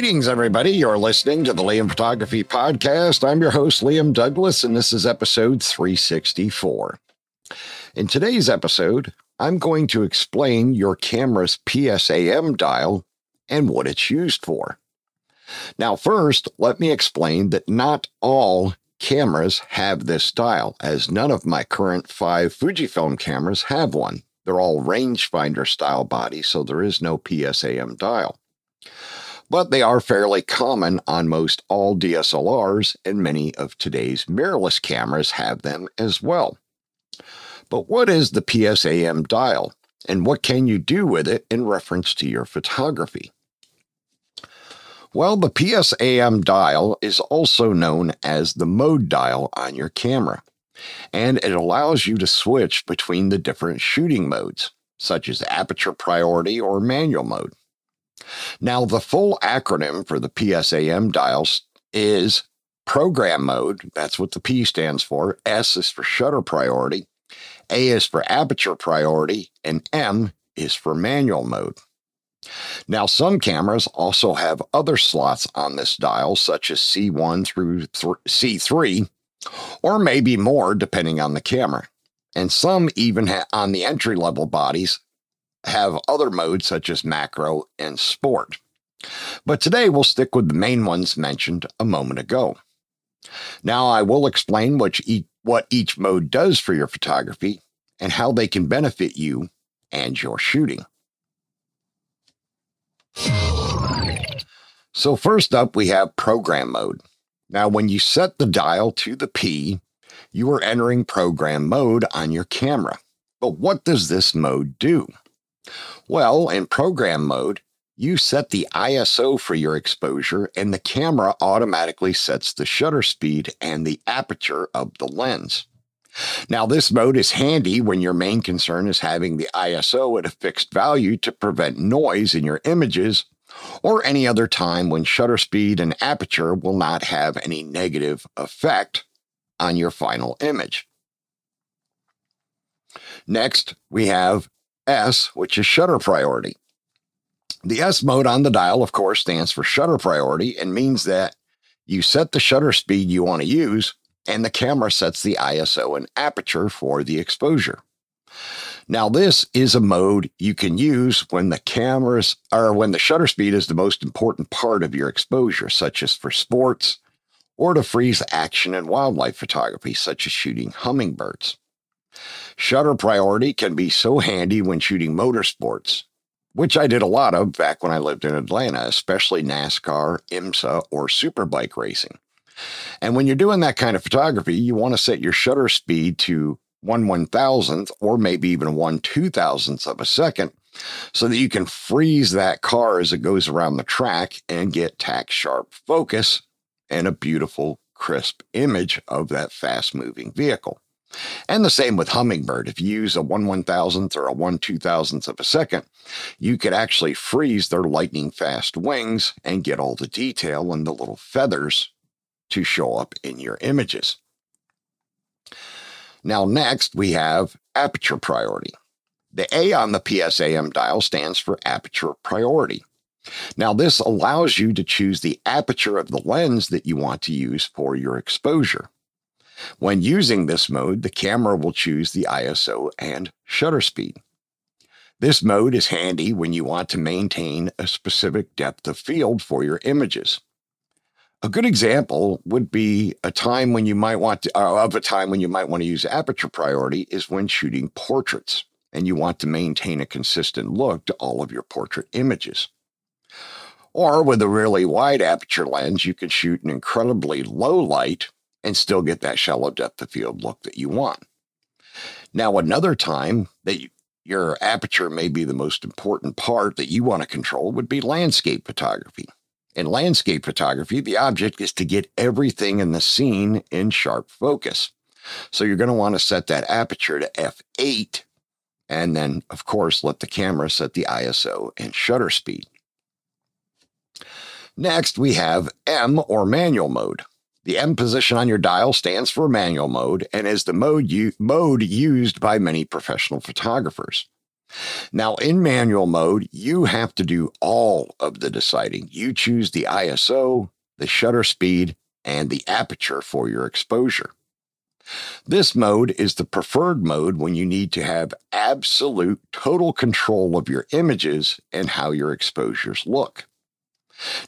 Greetings, everybody. You're listening to the Liam Photography Podcast. I'm your host, Liam Douglas, and this is episode 364. In today's episode, I'm going to explain your camera's PSAM dial and what it's used for. Now, first, let me explain that not all cameras have this dial, as none of my current five Fujifilm cameras have one. They're all rangefinder style bodies, so there is no PSAM dial but they are fairly common on most all DSLRs, and many of today's mirrorless cameras have them as well. But what is the PSAM dial, and what can you do with it in reference to your photography? Well, the PSAM dial is also known as the mode dial on your camera, and it allows you to switch between the different shooting modes, such as aperture priority or manual mode. Now, the full acronym for the PSAM dials is program mode. That's what the P stands for. S is for shutter priority. A is for aperture priority. And M is for manual mode. Now, some cameras also have other slots on this dial, such as C1 through C3, or maybe more depending on the camera. And some even ha- on the entry level bodies have other modes such as macro and sport. But today we'll stick with the main ones mentioned a moment ago. Now I will explain what each, what each mode does for your photography and how they can benefit you and your shooting. So first up we have program mode. Now when you set the dial to the P, you are entering program mode on your camera. But what does this mode do? Well, in program mode, you set the ISO for your exposure, and the camera automatically sets the shutter speed and the aperture of the lens. Now, this mode is handy when your main concern is having the ISO at a fixed value to prevent noise in your images, or any other time when shutter speed and aperture will not have any negative effect on your final image. Next, we have S, which is shutter priority. The S mode on the dial, of course, stands for shutter priority and means that you set the shutter speed you want to use, and the camera sets the ISO and aperture for the exposure. Now, this is a mode you can use when the cameras or when the shutter speed is the most important part of your exposure, such as for sports, or to freeze action and wildlife photography, such as shooting hummingbirds. Shutter priority can be so handy when shooting motorsports, which I did a lot of back when I lived in Atlanta, especially NASCAR, IMSA, or superbike racing. And when you're doing that kind of photography, you want to set your shutter speed to one one thousandth or maybe even one two thousandth of a second so that you can freeze that car as it goes around the track and get tack sharp focus and a beautiful, crisp image of that fast moving vehicle. And the same with Hummingbird. If you use a 1 one thousandth or a 1 two thousandth of a second, you could actually freeze their lightning fast wings and get all the detail and the little feathers to show up in your images. Now, next we have aperture priority. The A on the PSAM dial stands for aperture priority. Now, this allows you to choose the aperture of the lens that you want to use for your exposure. When using this mode, the camera will choose the ISO and shutter speed. This mode is handy when you want to maintain a specific depth of field for your images. A good example would be a time when you might want to, uh, of a time when you might want to use aperture priority is when shooting portraits and you want to maintain a consistent look to all of your portrait images. Or with a really wide aperture lens, you can shoot an incredibly low light and still get that shallow depth of field look that you want. Now, another time that you, your aperture may be the most important part that you want to control would be landscape photography. In landscape photography, the object is to get everything in the scene in sharp focus. So you're going to want to set that aperture to f8 and then, of course, let the camera set the ISO and shutter speed. Next, we have M or manual mode. The M position on your dial stands for manual mode and is the mode, u- mode used by many professional photographers. Now, in manual mode, you have to do all of the deciding. You choose the ISO, the shutter speed, and the aperture for your exposure. This mode is the preferred mode when you need to have absolute total control of your images and how your exposures look.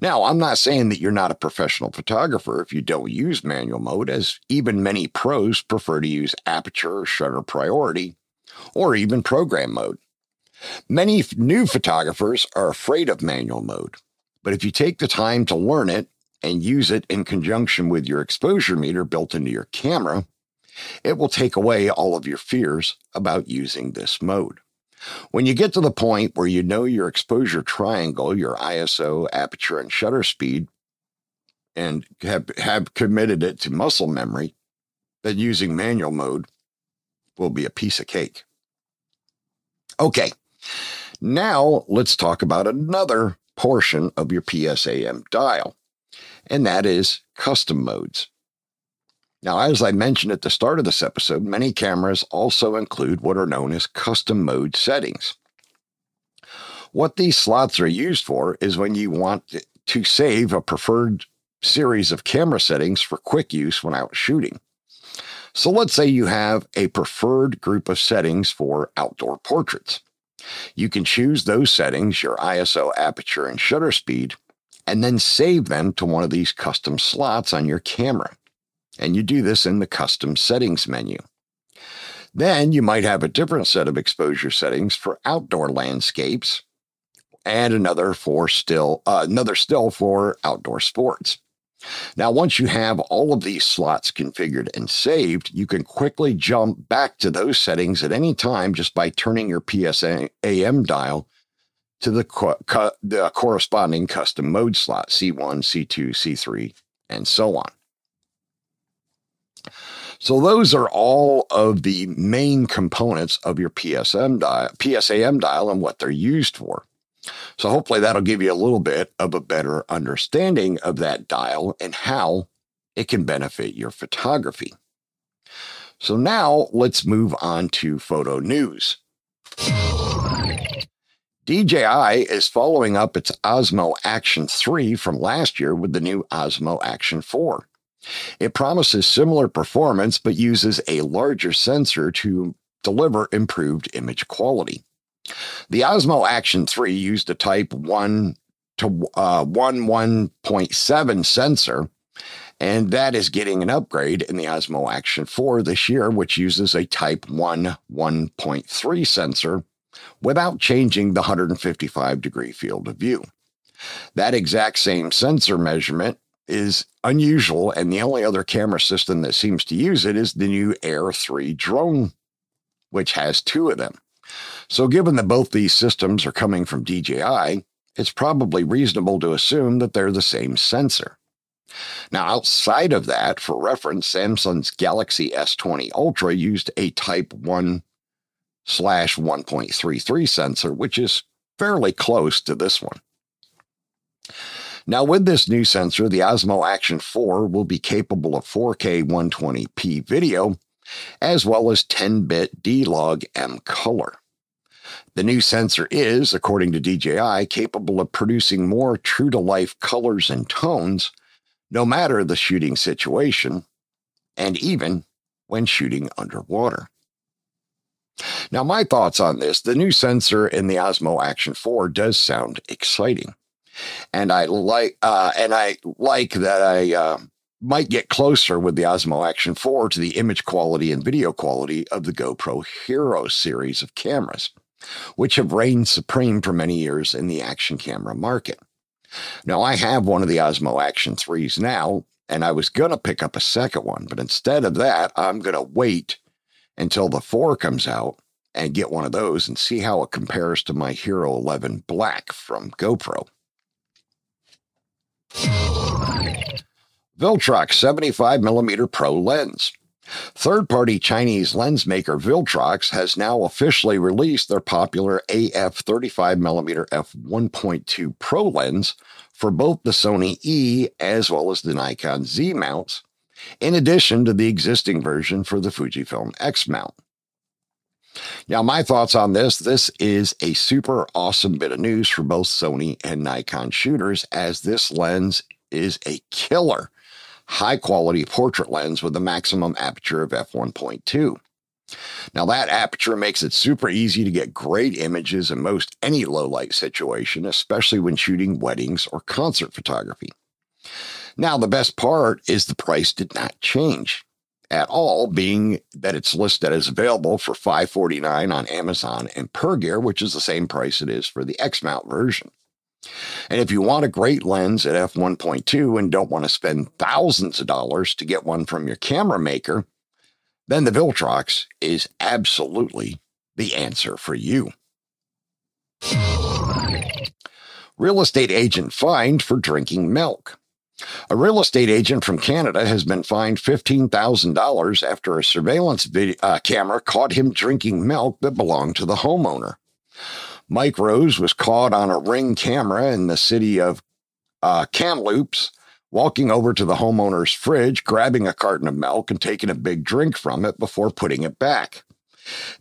Now, I'm not saying that you're not a professional photographer if you don't use manual mode, as even many pros prefer to use aperture or shutter priority, or even program mode. Many new photographers are afraid of manual mode, but if you take the time to learn it and use it in conjunction with your exposure meter built into your camera, it will take away all of your fears about using this mode. When you get to the point where you know your exposure triangle, your ISO, aperture, and shutter speed, and have, have committed it to muscle memory, then using manual mode will be a piece of cake. Okay, now let's talk about another portion of your PSAM dial, and that is custom modes. Now, as I mentioned at the start of this episode, many cameras also include what are known as custom mode settings. What these slots are used for is when you want to save a preferred series of camera settings for quick use when out shooting. So let's say you have a preferred group of settings for outdoor portraits. You can choose those settings, your ISO, aperture, and shutter speed, and then save them to one of these custom slots on your camera and you do this in the custom settings menu. Then you might have a different set of exposure settings for outdoor landscapes and another for still uh, another still for outdoor sports. Now, once you have all of these slots configured and saved, you can quickly jump back to those settings at any time just by turning your PSAM dial to the, co- co- the corresponding custom mode slot C1, C2, C3, and so on. So those are all of the main components of your PSM dial, PSAM dial and what they're used for. So hopefully that'll give you a little bit of a better understanding of that dial and how it can benefit your photography. So now let's move on to photo news. DJI is following up its Osmo Action 3 from last year with the new Osmo Action 4. It promises similar performance, but uses a larger sensor to deliver improved image quality. The Osmo Action 3 used a Type 1 to uh, 1 1.7 sensor, and that is getting an upgrade in the Osmo Action 4 this year, which uses a Type 1 1.3 sensor without changing the 155 degree field of view. That exact same sensor measurement is unusual, and the only other camera system that seems to use it is the new Air 3 drone, which has two of them. So, given that both these systems are coming from DJI, it's probably reasonable to assume that they're the same sensor. Now, outside of that, for reference, Samsung's Galaxy S20 Ultra used a Type 1 slash 1.33 sensor, which is fairly close to this one. Now, with this new sensor, the Osmo Action 4 will be capable of 4K 120p video, as well as 10 bit D Log M color. The new sensor is, according to DJI, capable of producing more true to life colors and tones, no matter the shooting situation, and even when shooting underwater. Now, my thoughts on this the new sensor in the Osmo Action 4 does sound exciting and I like uh, and I like that I uh, might get closer with the Osmo Action 4 to the image quality and video quality of the GoPro Hero series of cameras, which have reigned supreme for many years in the action camera market. Now, I have one of the Osmo Action 3s now, and I was to pick up a second one, but instead of that, I'm to wait until the 4 comes out and get one of those and see how it compares to my Hero 11 Black from GoPro. Viltrox 75mm Pro lens. Third party Chinese lens maker Viltrox has now officially released their popular AF 35mm f1.2 Pro lens for both the Sony E as well as the Nikon Z mounts, in addition to the existing version for the Fujifilm X mount. Now, my thoughts on this this is a super awesome bit of news for both Sony and Nikon shooters, as this lens is a killer high quality portrait lens with a maximum aperture of f1.2. Now, that aperture makes it super easy to get great images in most any low light situation, especially when shooting weddings or concert photography. Now, the best part is the price did not change at all, being that it's listed as available for 549 on Amazon and Pergear, which is the same price it is for the X mount version. And if you want a great lens at f1.2 and don't want to spend thousands of dollars to get one from your camera maker, then the Viltrox is absolutely the answer for you. Real estate agent fined for drinking milk. A real estate agent from Canada has been fined $15,000 after a surveillance video, uh, camera caught him drinking milk that belonged to the homeowner. Mike Rose was caught on a ring camera in the city of uh, Kamloops, walking over to the homeowner's fridge, grabbing a carton of milk and taking a big drink from it before putting it back.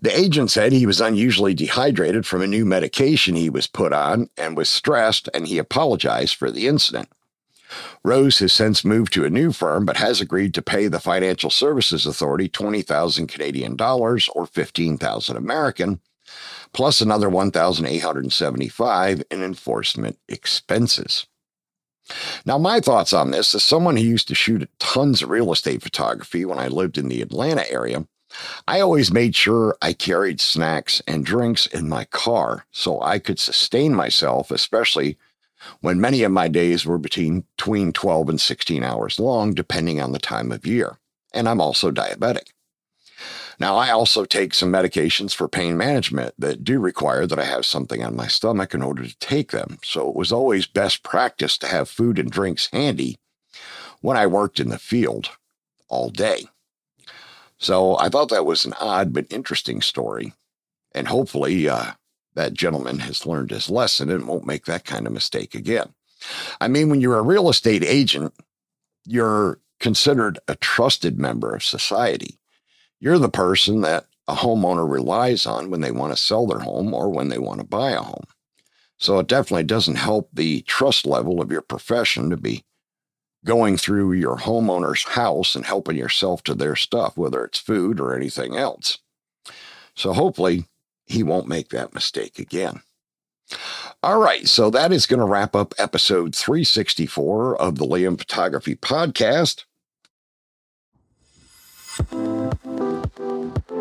The agent said he was unusually dehydrated from a new medication he was put on and was stressed, and he apologized for the incident. Rose has since moved to a new firm but has agreed to pay the Financial Services Authority 20,000 Canadian dollars or 15,000 American plus another 1,875 in enforcement expenses. Now, my thoughts on this as someone who used to shoot tons of real estate photography when I lived in the Atlanta area, I always made sure I carried snacks and drinks in my car so I could sustain myself, especially when many of my days were between, between 12 and 16 hours long, depending on the time of year. And I'm also diabetic. Now, I also take some medications for pain management that do require that I have something on my stomach in order to take them. So it was always best practice to have food and drinks handy when I worked in the field all day. So I thought that was an odd but interesting story. And hopefully, uh, that gentleman has learned his lesson and won't make that kind of mistake again. I mean, when you're a real estate agent, you're considered a trusted member of society. You're the person that a homeowner relies on when they want to sell their home or when they want to buy a home. So it definitely doesn't help the trust level of your profession to be going through your homeowner's house and helping yourself to their stuff, whether it's food or anything else. So hopefully he won't make that mistake again. All right, so that is going to wrap up episode 364 of the Liam Photography Podcast.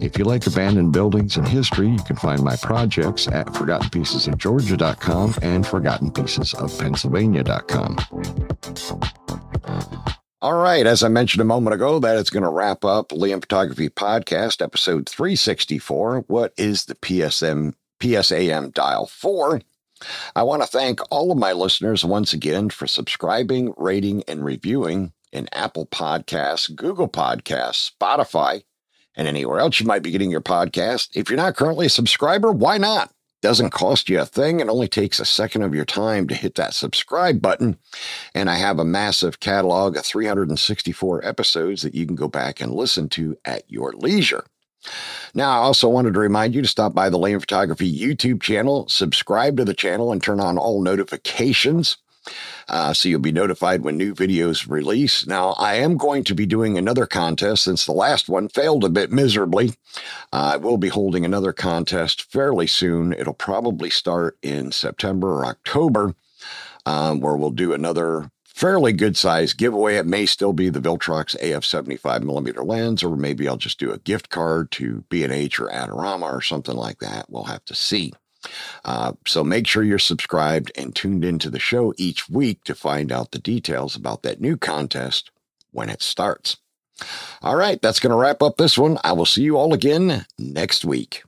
If you like abandoned buildings and history, you can find my projects at forgottenpiecesofgeorgia.com and forgottenpiecesofpennsylvania.com. All right. As I mentioned a moment ago, that is going to wrap up Liam Photography Podcast, episode 364. What is the PSM PSAM dial for? I want to thank all of my listeners once again for subscribing, rating, and reviewing in Apple Podcasts, Google Podcasts, Spotify, and anywhere else you might be getting your podcast. If you're not currently a subscriber, why not? Doesn't cost you a thing. It only takes a second of your time to hit that subscribe button. And I have a massive catalog of 364 episodes that you can go back and listen to at your leisure. Now, I also wanted to remind you to stop by the Liam Photography YouTube channel, subscribe to the channel, and turn on all notifications. Uh, so you'll be notified when new videos release. Now, I am going to be doing another contest since the last one failed a bit miserably. Uh, I will be holding another contest fairly soon. It'll probably start in September or October, um, where we'll do another fairly good size giveaway. It may still be the Viltrox AF 75 millimeter lens, or maybe I'll just do a gift card to B&H or Adorama or something like that. We'll have to see. Uh, so make sure you're subscribed and tuned into the show each week to find out the details about that new contest when it starts. All right, that's going to wrap up this one. I will see you all again next week.